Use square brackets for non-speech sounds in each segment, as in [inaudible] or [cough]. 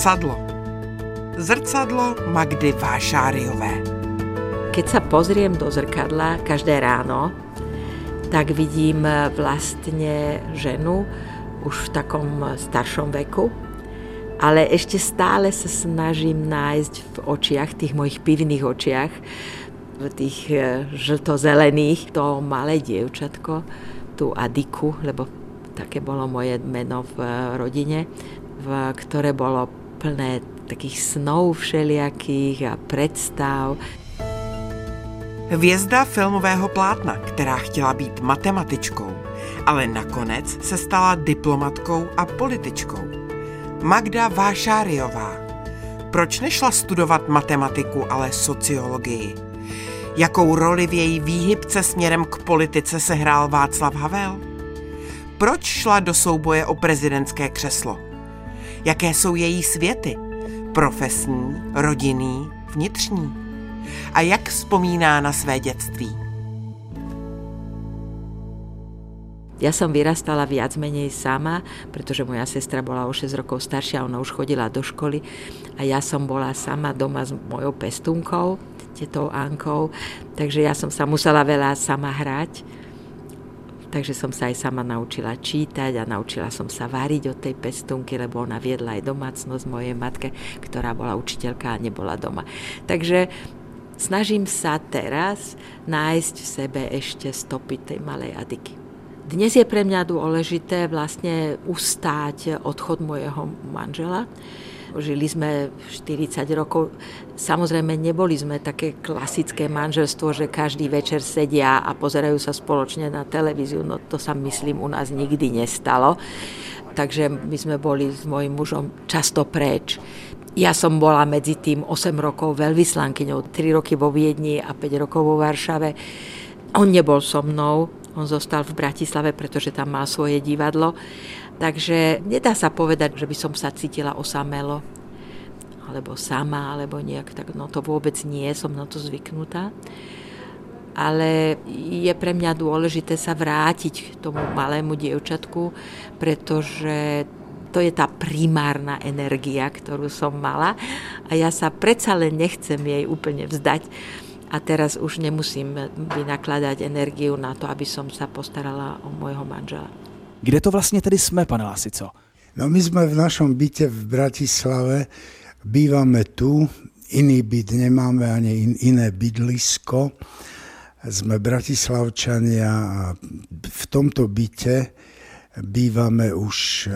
Zrcadlo. Zrcadlo Magdy Vášáriové. Keď sa pozriem do zrkadla každé ráno, tak vidím vlastne ženu už v takom staršom veku, ale ešte stále sa snažím nájsť v očiach, tých mojich pivných očiach, v tých e, žltozelených, to malé dievčatko, tú Adiku, lebo také bolo moje meno v rodine, v, ktoré bolo plné takých snov všelijakých a predstav. Hvězda filmového plátna, která chtěla být matematičkou, ale nakonec se stala diplomatkou a političkou. Magda Vášáriová. Proč nešla studovat matematiku, ale sociologii? Jakou roli v její výhybce směrem k politice se hrál Václav Havel? Proč šla do souboje o prezidentské křeslo? Jaké jsou její světy? Profesní, rodinný, vnitřní? a jak vzpomíná na své dětství. Ja som vyrastala viac menej sama, pretože moja sestra bola o 6 rokov staršia, ona už chodila do školy a ja som bola sama doma s mojou pestunkou, tetou Ankou, takže ja som sa musela veľa sama hrať. Takže som sa aj sama naučila čítať a naučila som sa variť od tej pestunky, lebo ona viedla aj domácnosť mojej matke, ktorá bola učiteľka a nebola doma. Takže snažím sa teraz nájsť v sebe ešte stopy tej malej Adiky. Dnes je pre mňa dôležité vlastne ustáť odchod mojeho manžela. Žili sme 40 rokov. Samozrejme, neboli sme také klasické manželstvo, že každý večer sedia a pozerajú sa spoločne na televíziu. No to sa myslím u nás nikdy nestalo. Takže my sme boli s mojim mužom často preč. Ja som bola medzi tým 8 rokov veľvyslankyňou, 3 roky vo Viedni a 5 rokov vo Varšave. On nebol so mnou, on zostal v Bratislave, pretože tam má svoje divadlo. Takže nedá sa povedať, že by som sa cítila osamelo, alebo sama, alebo nejak tak, no to vôbec nie, som na to zvyknutá. Ale je pre mňa dôležité sa vrátiť k tomu malému dievčatku, pretože to je tá primárna energia, ktorú som mala a ja sa predsa len nechcem jej úplne vzdať a teraz už nemusím vynakladať energiu na to, aby som sa postarala o môjho manžela. Kde to vlastne tedy sme, pane Lasico? No my sme v našom byte v Bratislave, bývame tu, iný byt nemáme ani in, iné bydlisko. Sme bratislavčania a v tomto byte bývame už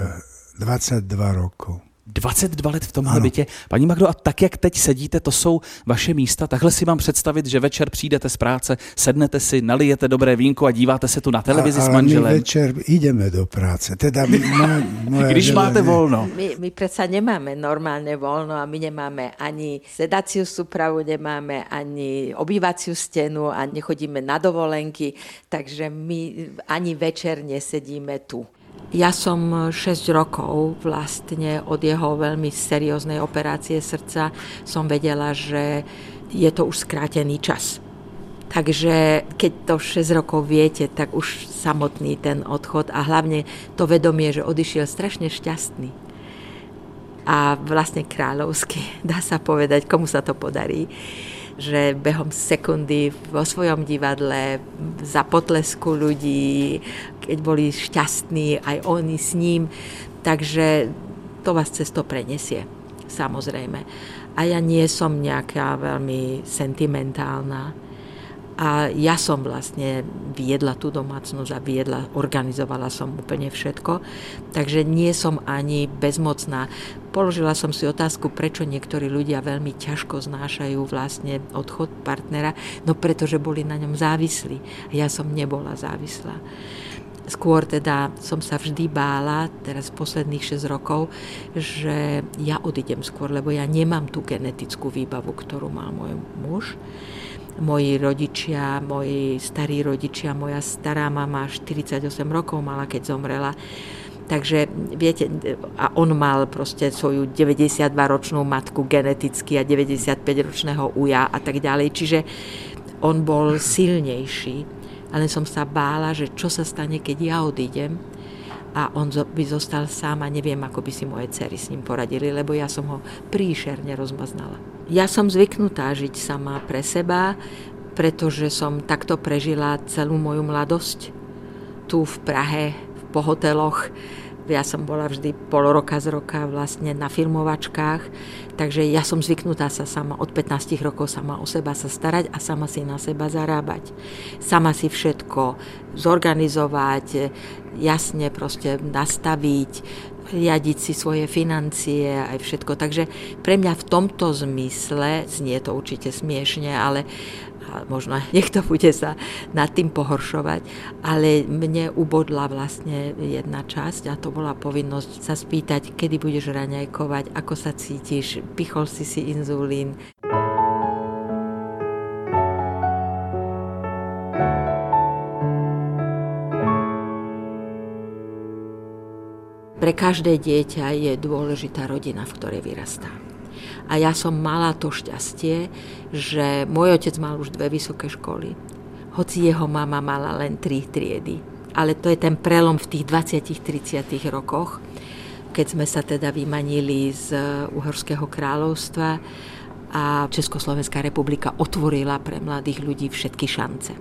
22 rokov. 22 let v tomhle ano. bytě. Paní Magdo, a tak, jak teď sedíte, to jsou vaše místa. Takhle si mám představit, že večer přijdete z práce, sednete si, nalijete dobré vínko a díváte se tu na televizi a, s manželem. my večer jdeme do práce. Teda moja, [laughs] moja Když máte volno. My, my přece nemáme normálne volno a my nemáme ani sedaciu súpravu, nemáme ani obývaciu stenu a nechodíme na dovolenky, takže my ani večer nesedíme tu. Ja som 6 rokov vlastne od jeho veľmi serióznej operácie srdca som vedela, že je to už skrátený čas. Takže keď to 6 rokov viete, tak už samotný ten odchod a hlavne to vedomie, že odišiel strašne šťastný a vlastne kráľovský, [laughs] dá sa povedať, komu sa to podarí že behom sekundy vo svojom divadle za potlesku ľudí, keď boli šťastní, aj oni s ním. Takže to vás cez to prenesie, samozrejme. A ja nie som nejaká veľmi sentimentálna a ja som vlastne viedla tú domácnosť a viedla, organizovala som úplne všetko. Takže nie som ani bezmocná. Položila som si otázku, prečo niektorí ľudia veľmi ťažko znášajú vlastne odchod partnera. No pretože boli na ňom závislí. Ja som nebola závislá. Skôr teda som sa vždy bála, teraz posledných 6 rokov, že ja odídem skôr, lebo ja nemám tú genetickú výbavu, ktorú má môj muž moji rodičia, moji starí rodičia, moja stará mama 48 rokov mala, keď zomrela. Takže viete, a on mal proste svoju 92-ročnú matku geneticky a 95-ročného uja a tak ďalej. Čiže on bol silnejší, ale som sa bála, že čo sa stane, keď ja odídem, a on by zostal sám a neviem, ako by si moje cery s ním poradili, lebo ja som ho príšerne rozmaznala. Ja som zvyknutá žiť sama pre seba, pretože som takto prežila celú moju mladosť tu v Prahe, po hoteloch, ja som bola vždy pol roka z roka vlastne na filmovačkách, takže ja som zvyknutá sa sama od 15 rokov sama o seba sa starať a sama si na seba zarábať. Sama si všetko zorganizovať, jasne proste nastaviť, riadiť si svoje financie aj všetko. Takže pre mňa v tomto zmysle, znie to určite smiešne, ale možno niekto bude sa nad tým pohoršovať, ale mne ubodla vlastne jedna časť a to bola povinnosť sa spýtať, kedy budeš raňajkovať, ako sa cítiš, pichol si si inzulín. Pre každé dieťa je dôležitá rodina, v ktorej vyrastá. A ja som mala to šťastie, že môj otec mal už dve vysoké školy, hoci jeho mama mala len tri triedy. Ale to je ten prelom v tých 20-30 rokoch, keď sme sa teda vymanili z Uhorského kráľovstva a Československá republika otvorila pre mladých ľudí všetky šance.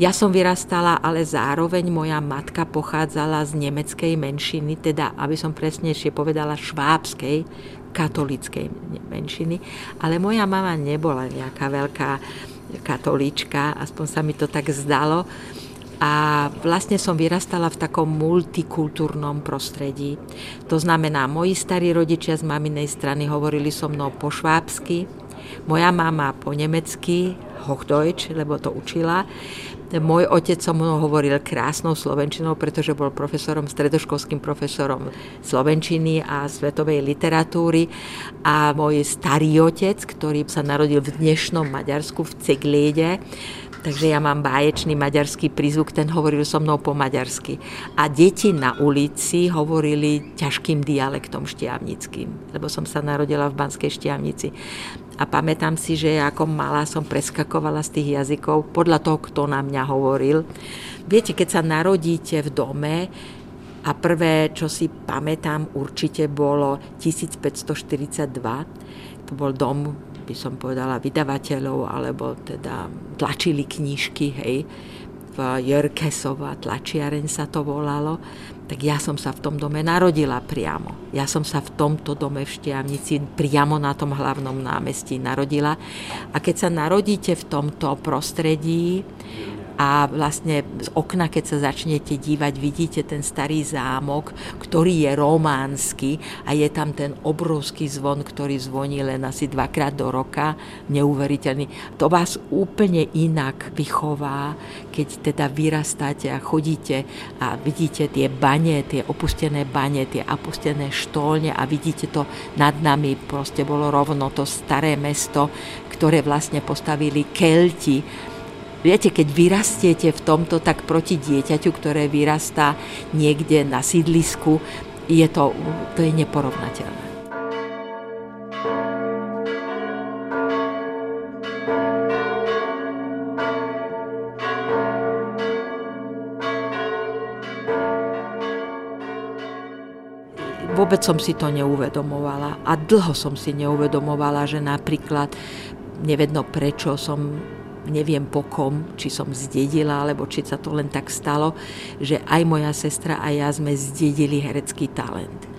Ja som vyrastala, ale zároveň moja matka pochádzala z nemeckej menšiny, teda, aby som presnejšie povedala, švábskej, katolíckej menšiny, ale moja mama nebola nejaká veľká katolíčka, aspoň sa mi to tak zdalo. A vlastne som vyrastala v takom multikultúrnom prostredí. To znamená, moji starí rodičia z maminej strany hovorili so mnou po švábsky, moja mama po nemecky, Hochdeutsch, lebo to učila. Môj otec so mnou hovoril krásnou slovenčinou, pretože bol profesorom, stredoškolským profesorom slovenčiny a svetovej literatúry. A môj starý otec, ktorý sa narodil v dnešnom Maďarsku, v Cegliede, Takže ja mám báječný maďarský prízvuk, ten hovoril so mnou po maďarsky. A deti na ulici hovorili ťažkým dialektom štiavnickým, lebo som sa narodila v Banskej štiavnici. A pamätám si, že ako malá som preskakovala z tých jazykov podľa toho, kto na mňa hovoril. Viete, keď sa narodíte v dome, a prvé, čo si pamätám, určite bolo 1542. To bol dom by som povedala, vydavateľov, alebo teda tlačili knižky, hej, v Jörkesova tlačiareň sa to volalo, tak ja som sa v tom dome narodila priamo. Ja som sa v tomto dome v Štiavnici priamo na tom hlavnom námestí narodila. A keď sa narodíte v tomto prostredí, a vlastne z okna, keď sa začnete dívať, vidíte ten starý zámok, ktorý je románsky a je tam ten obrovský zvon, ktorý zvoní len asi dvakrát do roka, neuveriteľný. To vás úplne inak vychová, keď teda vyrastáte a chodíte a vidíte tie bane, tie opustené bane, tie opustené štólne a vidíte to nad nami, proste bolo rovno to staré mesto, ktoré vlastne postavili Kelti, Viete, keď vyrastiete v tomto, tak proti dieťaťu, ktoré vyrastá niekde na sídlisku, je to, to je neporovnateľné. vôbec som si to neuvedomovala a dlho som si neuvedomovala, že napríklad nevedno prečo som neviem po kom, či som zdedila, alebo či sa to len tak stalo, že aj moja sestra a ja sme zdedili herecký talent.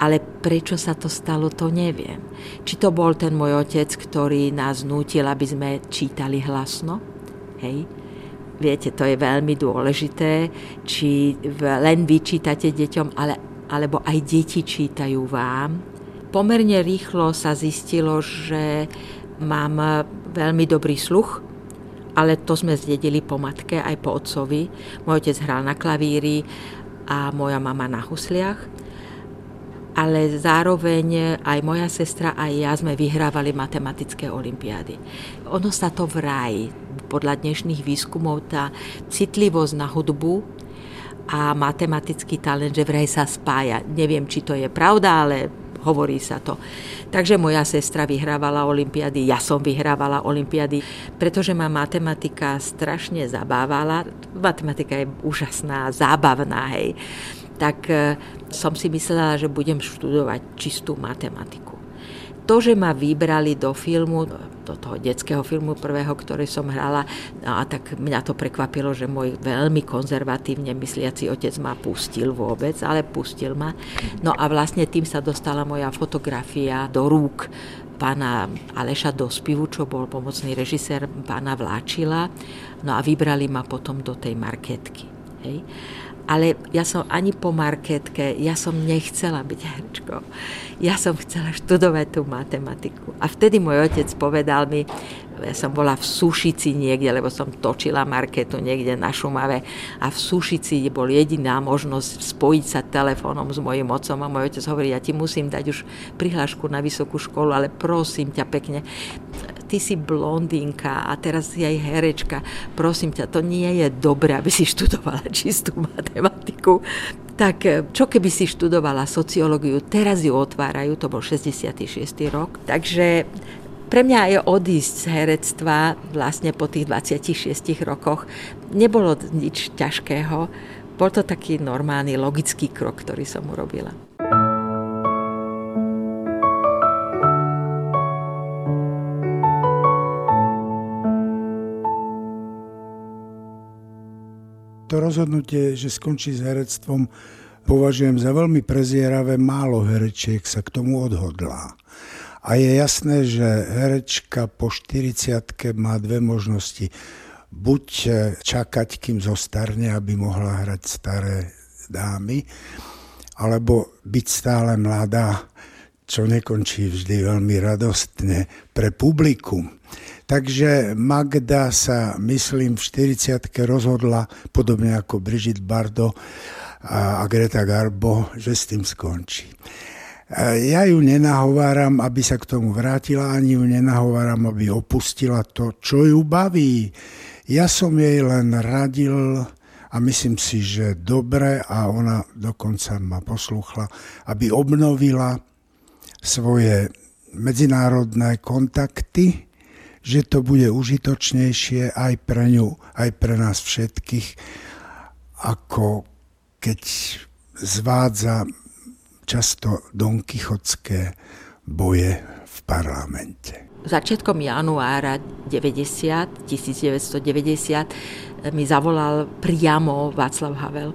Ale prečo sa to stalo, to neviem. Či to bol ten môj otec, ktorý nás nútil, aby sme čítali hlasno, hej, viete, to je veľmi dôležité, či len vyčítate deťom, ale, alebo aj deti čítajú vám. Pomerne rýchlo sa zistilo, že mám veľmi dobrý sluch, ale to sme zdedili po matke aj po otcovi. Môj otec hral na klavíri a moja mama na husliach. Ale zároveň aj moja sestra a ja sme vyhrávali matematické olimpiády. Ono sa to vraj, podľa dnešných výskumov, tá citlivosť na hudbu a matematický talent, že vraj sa spája. Neviem, či to je pravda, ale hovorí sa to. Takže moja sestra vyhrávala olimpiady, ja som vyhrávala olimpiady, pretože ma matematika strašne zabávala. Matematika je úžasná, zábavná, hej. tak e, som si myslela, že budem študovať čistú matematiku. To, že ma vybrali do filmu, do toho detského filmu prvého, ktorý som hrala, no a tak mňa to prekvapilo, že môj veľmi konzervatívne mysliaci otec ma pustil vôbec, ale pustil ma. No a vlastne tým sa dostala moja fotografia do rúk pána Aleša Dospivu, čo bol pomocný režisér pána Vláčila. No a vybrali ma potom do tej marketky. Hej. Ale ja som ani po marketke, ja som nechcela byť herečkou. Ja som chcela študovať tú matematiku. A vtedy môj otec povedal mi, ja som bola v Sušici niekde, lebo som točila marketu niekde na Šumave a v Sušici bol jediná možnosť spojiť sa telefónom s mojim otcom a môj otec hovorí, ja ti musím dať už prihlášku na vysokú školu, ale prosím ťa pekne, ty si blondínka a teraz si aj herečka, prosím ťa, to nie je dobré, aby si študovala [laughs] čistú matematiku. Tak čo keby si študovala sociológiu, teraz ju otvárajú, to bol 66. rok, takže pre mňa je odísť z herectva vlastne po tých 26 rokoch nebolo nič ťažkého. Bol to taký normálny, logický krok, ktorý som urobila. To rozhodnutie, že skončí s herectvom, považujem za veľmi prezieravé. Málo herečiek sa k tomu odhodlá. A je jasné, že herečka po 40 má dve možnosti. Buď čakať, kým zostarne, aby mohla hrať staré dámy, alebo byť stále mladá, čo nekončí vždy veľmi radostne pre publikum. Takže Magda sa, myslím, v 40 rozhodla, podobne ako Brigitte Bardo a Greta Garbo, že s tým skončí. Ja ju nenahováram, aby sa k tomu vrátila, ani ju nenahováram, aby opustila to, čo ju baví. Ja som jej len radil a myslím si, že dobre a ona dokonca ma posluchla, aby obnovila svoje medzinárodné kontakty, že to bude užitočnejšie aj pre ňu, aj pre nás všetkých, ako keď zvádza často donkichotské boje v parlamente. Začiatkom januára 90, 1990 mi zavolal priamo Václav Havel,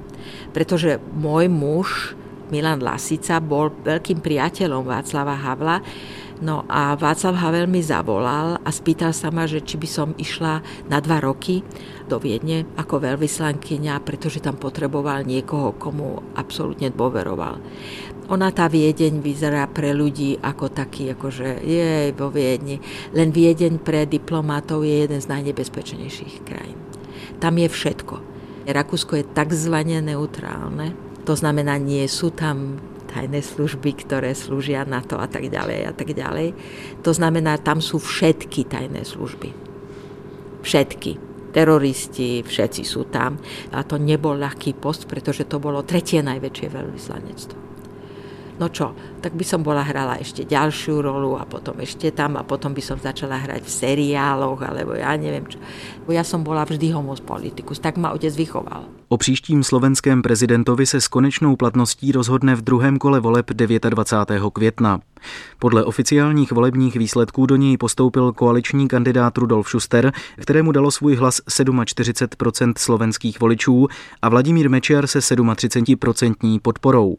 pretože môj muž Milan Lasica bol veľkým priateľom Václava Havla No a Václav Havel mi zavolal a spýtal sa ma, že či by som išla na dva roky do Viedne ako veľvyslankyňa, pretože tam potreboval niekoho, komu absolútne dôveroval. Ona tá Viedeň vyzerá pre ľudí ako taký, akože je vo Viedni. Len Viedeň pre diplomatov je jeden z najnebezpečnejších krajín. Tam je všetko. Rakúsko je takzvané neutrálne, to znamená, nie sú tam tajné služby, ktoré slúžia na to a tak ďalej a tak ďalej. To znamená, tam sú všetky tajné služby. Všetky teroristi, všetci sú tam. A to nebol ľahký post, pretože to bolo tretie najväčšie veľvyslanectvo no čo, tak by som bola hrala ešte ďalšiu rolu a potom ešte tam a potom by som začala hrať v seriáloch alebo ja neviem čo. Ja som bola vždy homos tak ma otec vychoval. O příštím slovenském prezidentovi se s konečnou platností rozhodne v druhém kole voleb 29. května. Podle oficiálních volebních výsledků do něj postoupil koaliční kandidát Rudolf Schuster, kterému dalo svůj hlas 47% slovenských voličů a Vladimír Mečiar se 37% podporou.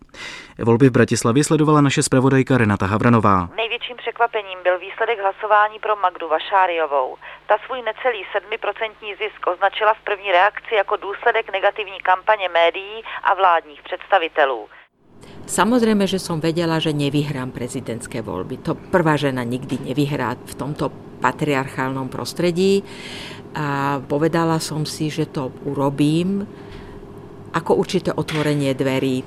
Volby v Bratislavě sledovala naše zpravodajka Renata Havranová. Největším překvapením byl výsledek hlasování pro Magdu Vašáriovou. Ta svůj necelý 7% zisk označila v první reakci jako důsledek negativní kampaně médií a vládních představitelů. Samozrejme, že som vedela, že nevyhrám prezidentské voľby. To prvá žena nikdy nevyhrá v tomto patriarchálnom prostredí. A povedala som si, že to urobím ako určité otvorenie dverí.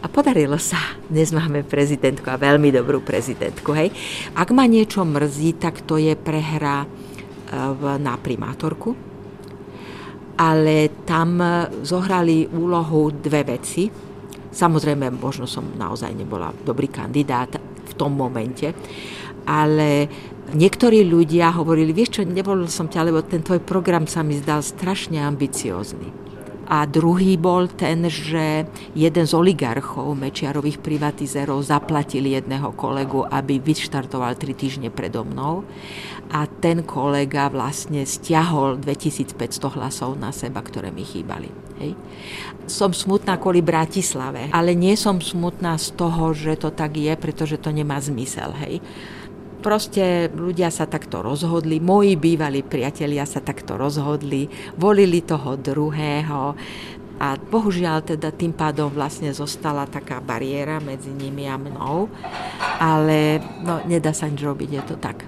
A podarilo sa. Dnes máme prezidentku a veľmi dobrú prezidentku. Hej. Ak ma niečo mrzí, tak to je prehra na primátorku. Ale tam zohrali úlohu dve veci Samozrejme, možno som naozaj nebola dobrý kandidát v tom momente, ale niektorí ľudia hovorili, vieš čo, nebol som ťa, lebo ten tvoj program sa mi zdal strašne ambiciózny. A druhý bol ten, že jeden z oligarchov Mečiarových privatizerov zaplatil jedného kolegu, aby vyštartoval tri týždne predo mnou. A ten kolega vlastne stiahol 2500 hlasov na seba, ktoré mi chýbali. Hej. Som smutná kvôli Bratislave, ale nie som smutná z toho, že to tak je, pretože to nemá zmysel. Hej proste ľudia sa takto rozhodli, moji bývalí priatelia sa takto rozhodli, volili toho druhého a bohužiaľ teda tým pádom vlastne zostala taká bariéra medzi nimi a mnou, ale no, nedá sa nič robiť, je to tak.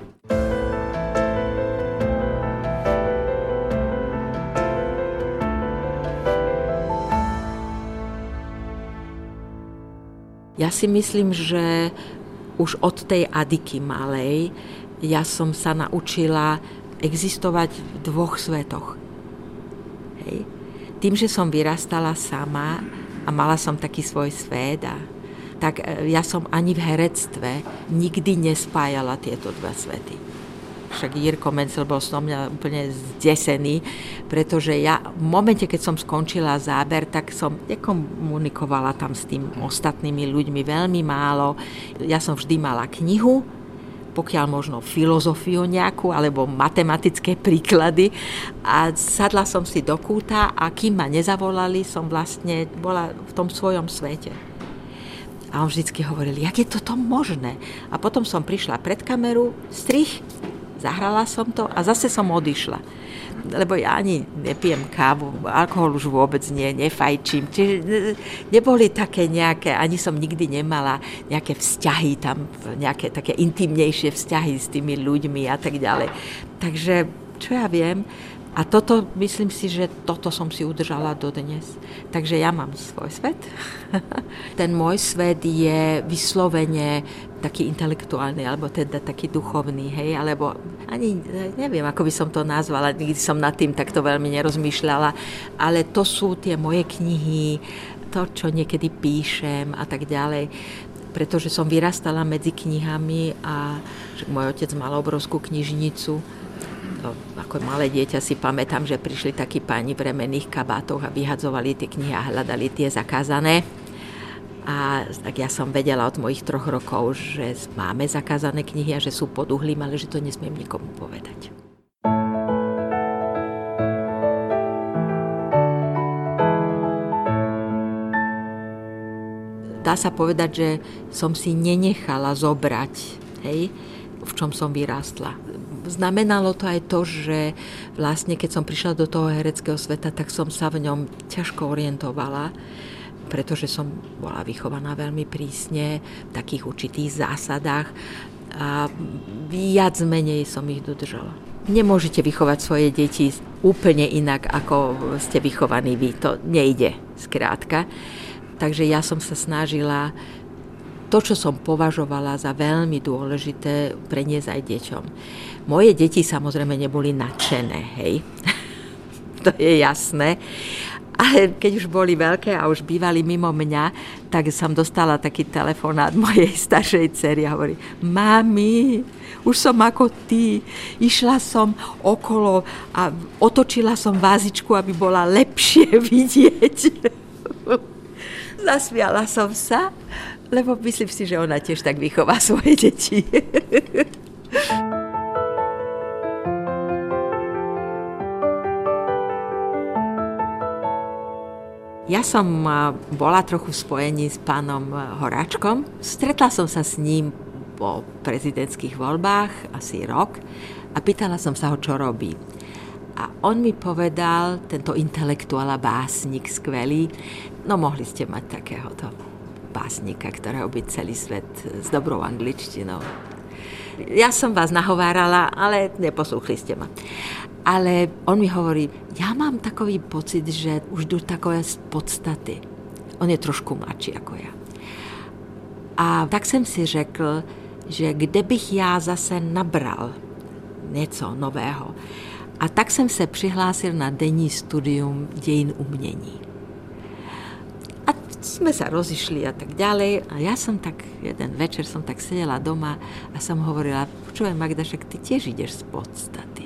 Ja si myslím, že už od tej Adiky malej ja som sa naučila existovať v dvoch svetoch. Hej. Tým, že som vyrastala sama a mala som taký svoj svet a tak e, ja som ani v herectve nikdy nespájala tieto dva svety však Jirko Mencel bol so mňa úplne zdesený, pretože ja v momente, keď som skončila záber, tak som nekomunikovala tam s tým ostatnými ľuďmi veľmi málo. Ja som vždy mala knihu, pokiaľ možno filozofiu nejakú, alebo matematické príklady. A sadla som si do kúta a kým ma nezavolali, som vlastne bola v tom svojom svete. A on vždycky hovoril, jak je toto možné? A potom som prišla pred kameru, strich Zahrala som to a zase som odišla. Lebo ja ani nepijem kávu, alkohol už vôbec nie, nefajčím. Čiže neboli také nejaké, ani som nikdy nemala nejaké vzťahy tam, nejaké také intimnejšie vzťahy s tými ľuďmi a tak ďalej. Takže, čo ja viem, a toto, myslím si, že toto som si udržala dodnes. Takže ja mám svoj svet. [laughs] Ten môj svet je vyslovene taký intelektuálny, alebo teda taký duchovný, hej, alebo ani neviem, ako by som to nazvala, nikdy som nad tým takto veľmi nerozmýšľala, ale to sú tie moje knihy, to, čo niekedy píšem a tak ďalej pretože som vyrastala medzi knihami a môj otec mal obrovskú knižnicu ako malé dieťa si pamätám, že prišli takí páni v remených kabátoch a vyhadzovali tie knihy a hľadali tie zakázané. A tak ja som vedela od mojich troch rokov, že máme zakázané knihy a že sú pod uhlím, ale že to nesmiem nikomu povedať. Dá sa povedať, že som si nenechala zobrať, hej, v čom som vyrástla znamenalo to aj to, že vlastne keď som prišla do toho hereckého sveta, tak som sa v ňom ťažko orientovala pretože som bola vychovaná veľmi prísne v takých určitých zásadách a viac menej som ich dodržala. Nemôžete vychovať svoje deti úplne inak, ako ste vychovaní vy. To nejde, skrátka. Takže ja som sa snažila to, čo som považovala za veľmi dôležité, preniesť aj deťom. Moje deti samozrejme neboli nadšené, hej. [laughs] to je jasné. Ale keď už boli veľké a už bývali mimo mňa, tak som dostala taký telefonát [laughs] mojej staršej cery a hovorí, mami, už som ako ty, išla som okolo a otočila som vázičku, aby bola lepšie [laughs] vidieť. Zasmiala som sa, lebo myslím si, že ona tiež tak vychová [laughs] svoje deti. Ja som bola trochu v spojení s pánom Horáčkom. Stretla som sa s ním po prezidentských voľbách asi rok a pýtala som sa ho, čo robí. A on mi povedal, tento intelektuál a básnik skvelý, no mohli ste mať takéhoto básnika, ktorého by celý svet s dobrou angličtinou. Ja som vás nahovárala, ale neposlúchli ste ma. Ale on mi hovorí, ja mám takový pocit, že už jdu takové podstaty. On je trošku mladší ako ja. A tak jsem si řekl, že kde bych já zase nabral něco nového. A tak jsem se přihlásil na denní studium dějin umění. Sme sa rozišli a tak ďalej. A ja som tak, jeden večer som tak sedela doma a som hovorila, počúvaj Magda, však ty tiež ideš z podstaty.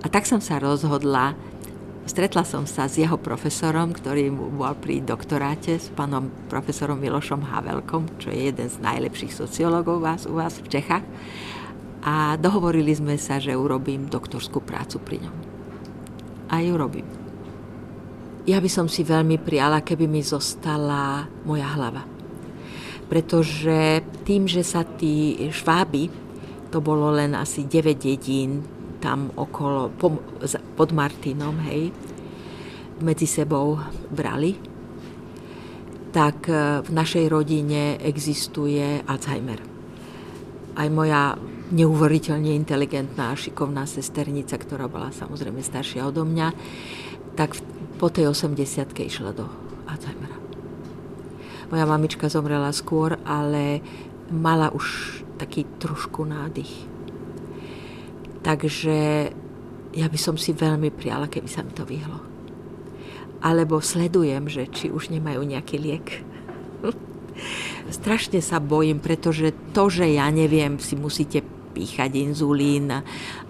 A tak som sa rozhodla, Stretla som sa s jeho profesorom, ktorý bol pri doktoráte, s pánom profesorom Milošom Havelkom, čo je jeden z najlepších sociológov vás, u vás v Čechách. A dohovorili sme sa, že urobím doktorskú prácu pri ňom. A ju robím. Ja by som si veľmi prijala, keby mi zostala moja hlava. Pretože tým, že sa tí šváby, to bolo len asi 9 dedín, tam okolo, pod Martinom, hej, medzi sebou brali, tak e, v našej rodine existuje Alzheimer. Aj moja neuveriteľne inteligentná a šikovná sesternica, ktorá bola samozrejme staršia odo mňa, tak po tej 80 išla do Alzheimera. Moja mamička zomrela skôr, ale mala už taký trošku nádych Takže ja by som si veľmi priala, keby sa mi to vyhlo. Alebo sledujem, že či už nemajú nejaký liek. [laughs] Strašne sa bojím, pretože to, že ja neviem, si musíte píchať inzulín,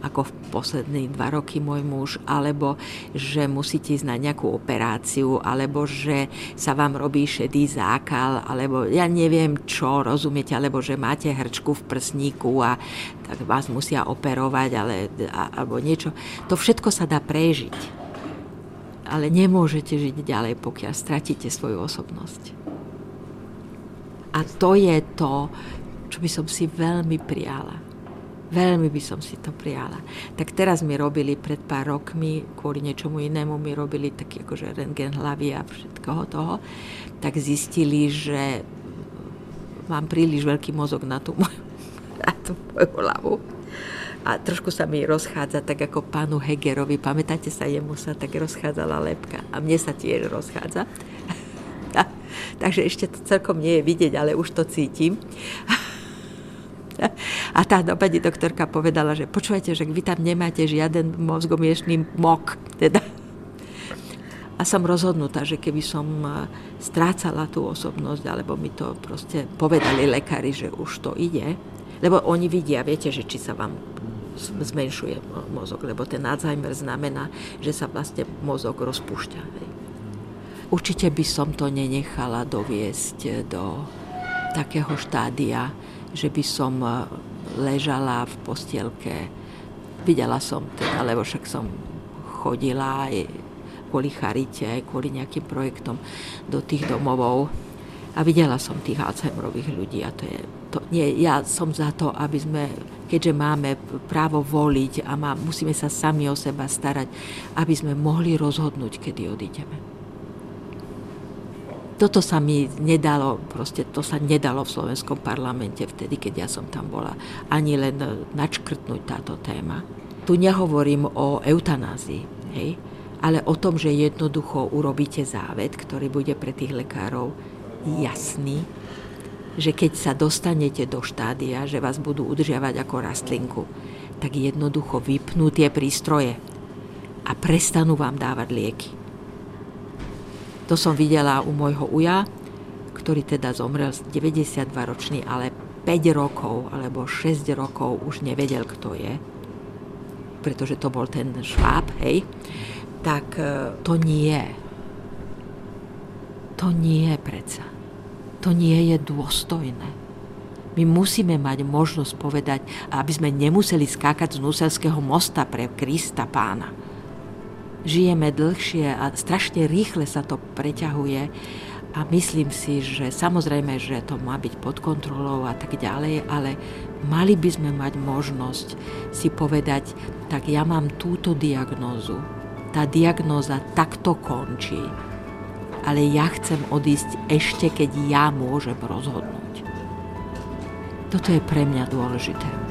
ako v posledných dva roky môj muž, alebo že musíte ísť na nejakú operáciu, alebo že sa vám robí šedý zákal, alebo ja neviem čo, rozumiete, alebo že máte hrčku v prsníku a tak vás musia operovať, ale, alebo niečo. To všetko sa dá prežiť. Ale nemôžete žiť ďalej, pokiaľ stratíte svoju osobnosť. A to je to, čo by som si veľmi prijala. Veľmi by som si to prijala. Tak teraz mi robili pred pár rokmi, kvôli niečomu inému, mi robili taký akože rentgen hlavy a všetkoho toho, tak zistili, že mám príliš veľký mozog na tú moju, [laughs] na tú moju hlavu. A trošku sa mi rozchádza, tak ako pánu Hegerovi, pamätáte sa, jemu sa tak rozchádzala lepka a mne sa tiež rozchádza. [laughs] Takže ešte to celkom nie je vidieť, ale už to cítim. [laughs] A tá pani doktorka povedala, že počúvajte, že vy tam nemáte žiaden mozgomiešný mok. Teda. A som rozhodnutá, že keby som e, strácala tú osobnosť, alebo mi to proste povedali lekári, že už to ide, lebo oni vidia, viete, že či sa vám zmenšuje mozog, lebo ten Alzheimer znamená, že sa vlastne mozog rozpúšťa. Určite by som to nenechala doviesť do takého štádia, že by som e, ležala v postielke. Videla som teda, lebo však som chodila aj kvôli charite, aj kvôli nejakým projektom do tých domovov. A videla som tých Alzheimerových ľudí a to je, to, nie, ja som za to, aby sme, keďže máme právo voliť a má, musíme sa sami o seba starať, aby sme mohli rozhodnúť, kedy odídeme toto sa mi nedalo, proste to sa nedalo v slovenskom parlamente vtedy, keď ja som tam bola, ani len načkrtnúť táto téma. Tu nehovorím o eutanázii, hej, ale o tom, že jednoducho urobíte závet, ktorý bude pre tých lekárov jasný, že keď sa dostanete do štádia, že vás budú udržiavať ako rastlinku, tak jednoducho vypnú tie prístroje a prestanú vám dávať lieky. To som videla u môjho uja, ktorý teda zomrel 92 ročný, ale 5 rokov alebo 6 rokov už nevedel, kto je, pretože to bol ten šváb, hej, tak e, to nie. To nie je predsa. To nie je dôstojné. My musíme mať možnosť povedať, aby sme nemuseli skákať z Nuselského mosta pre Krista pána žijeme dlhšie a strašne rýchle sa to preťahuje a myslím si, že samozrejme, že to má byť pod kontrolou a tak ďalej, ale mali by sme mať možnosť si povedať, tak ja mám túto diagnózu, tá diagnóza takto končí, ale ja chcem odísť ešte, keď ja môžem rozhodnúť. Toto je pre mňa dôležité.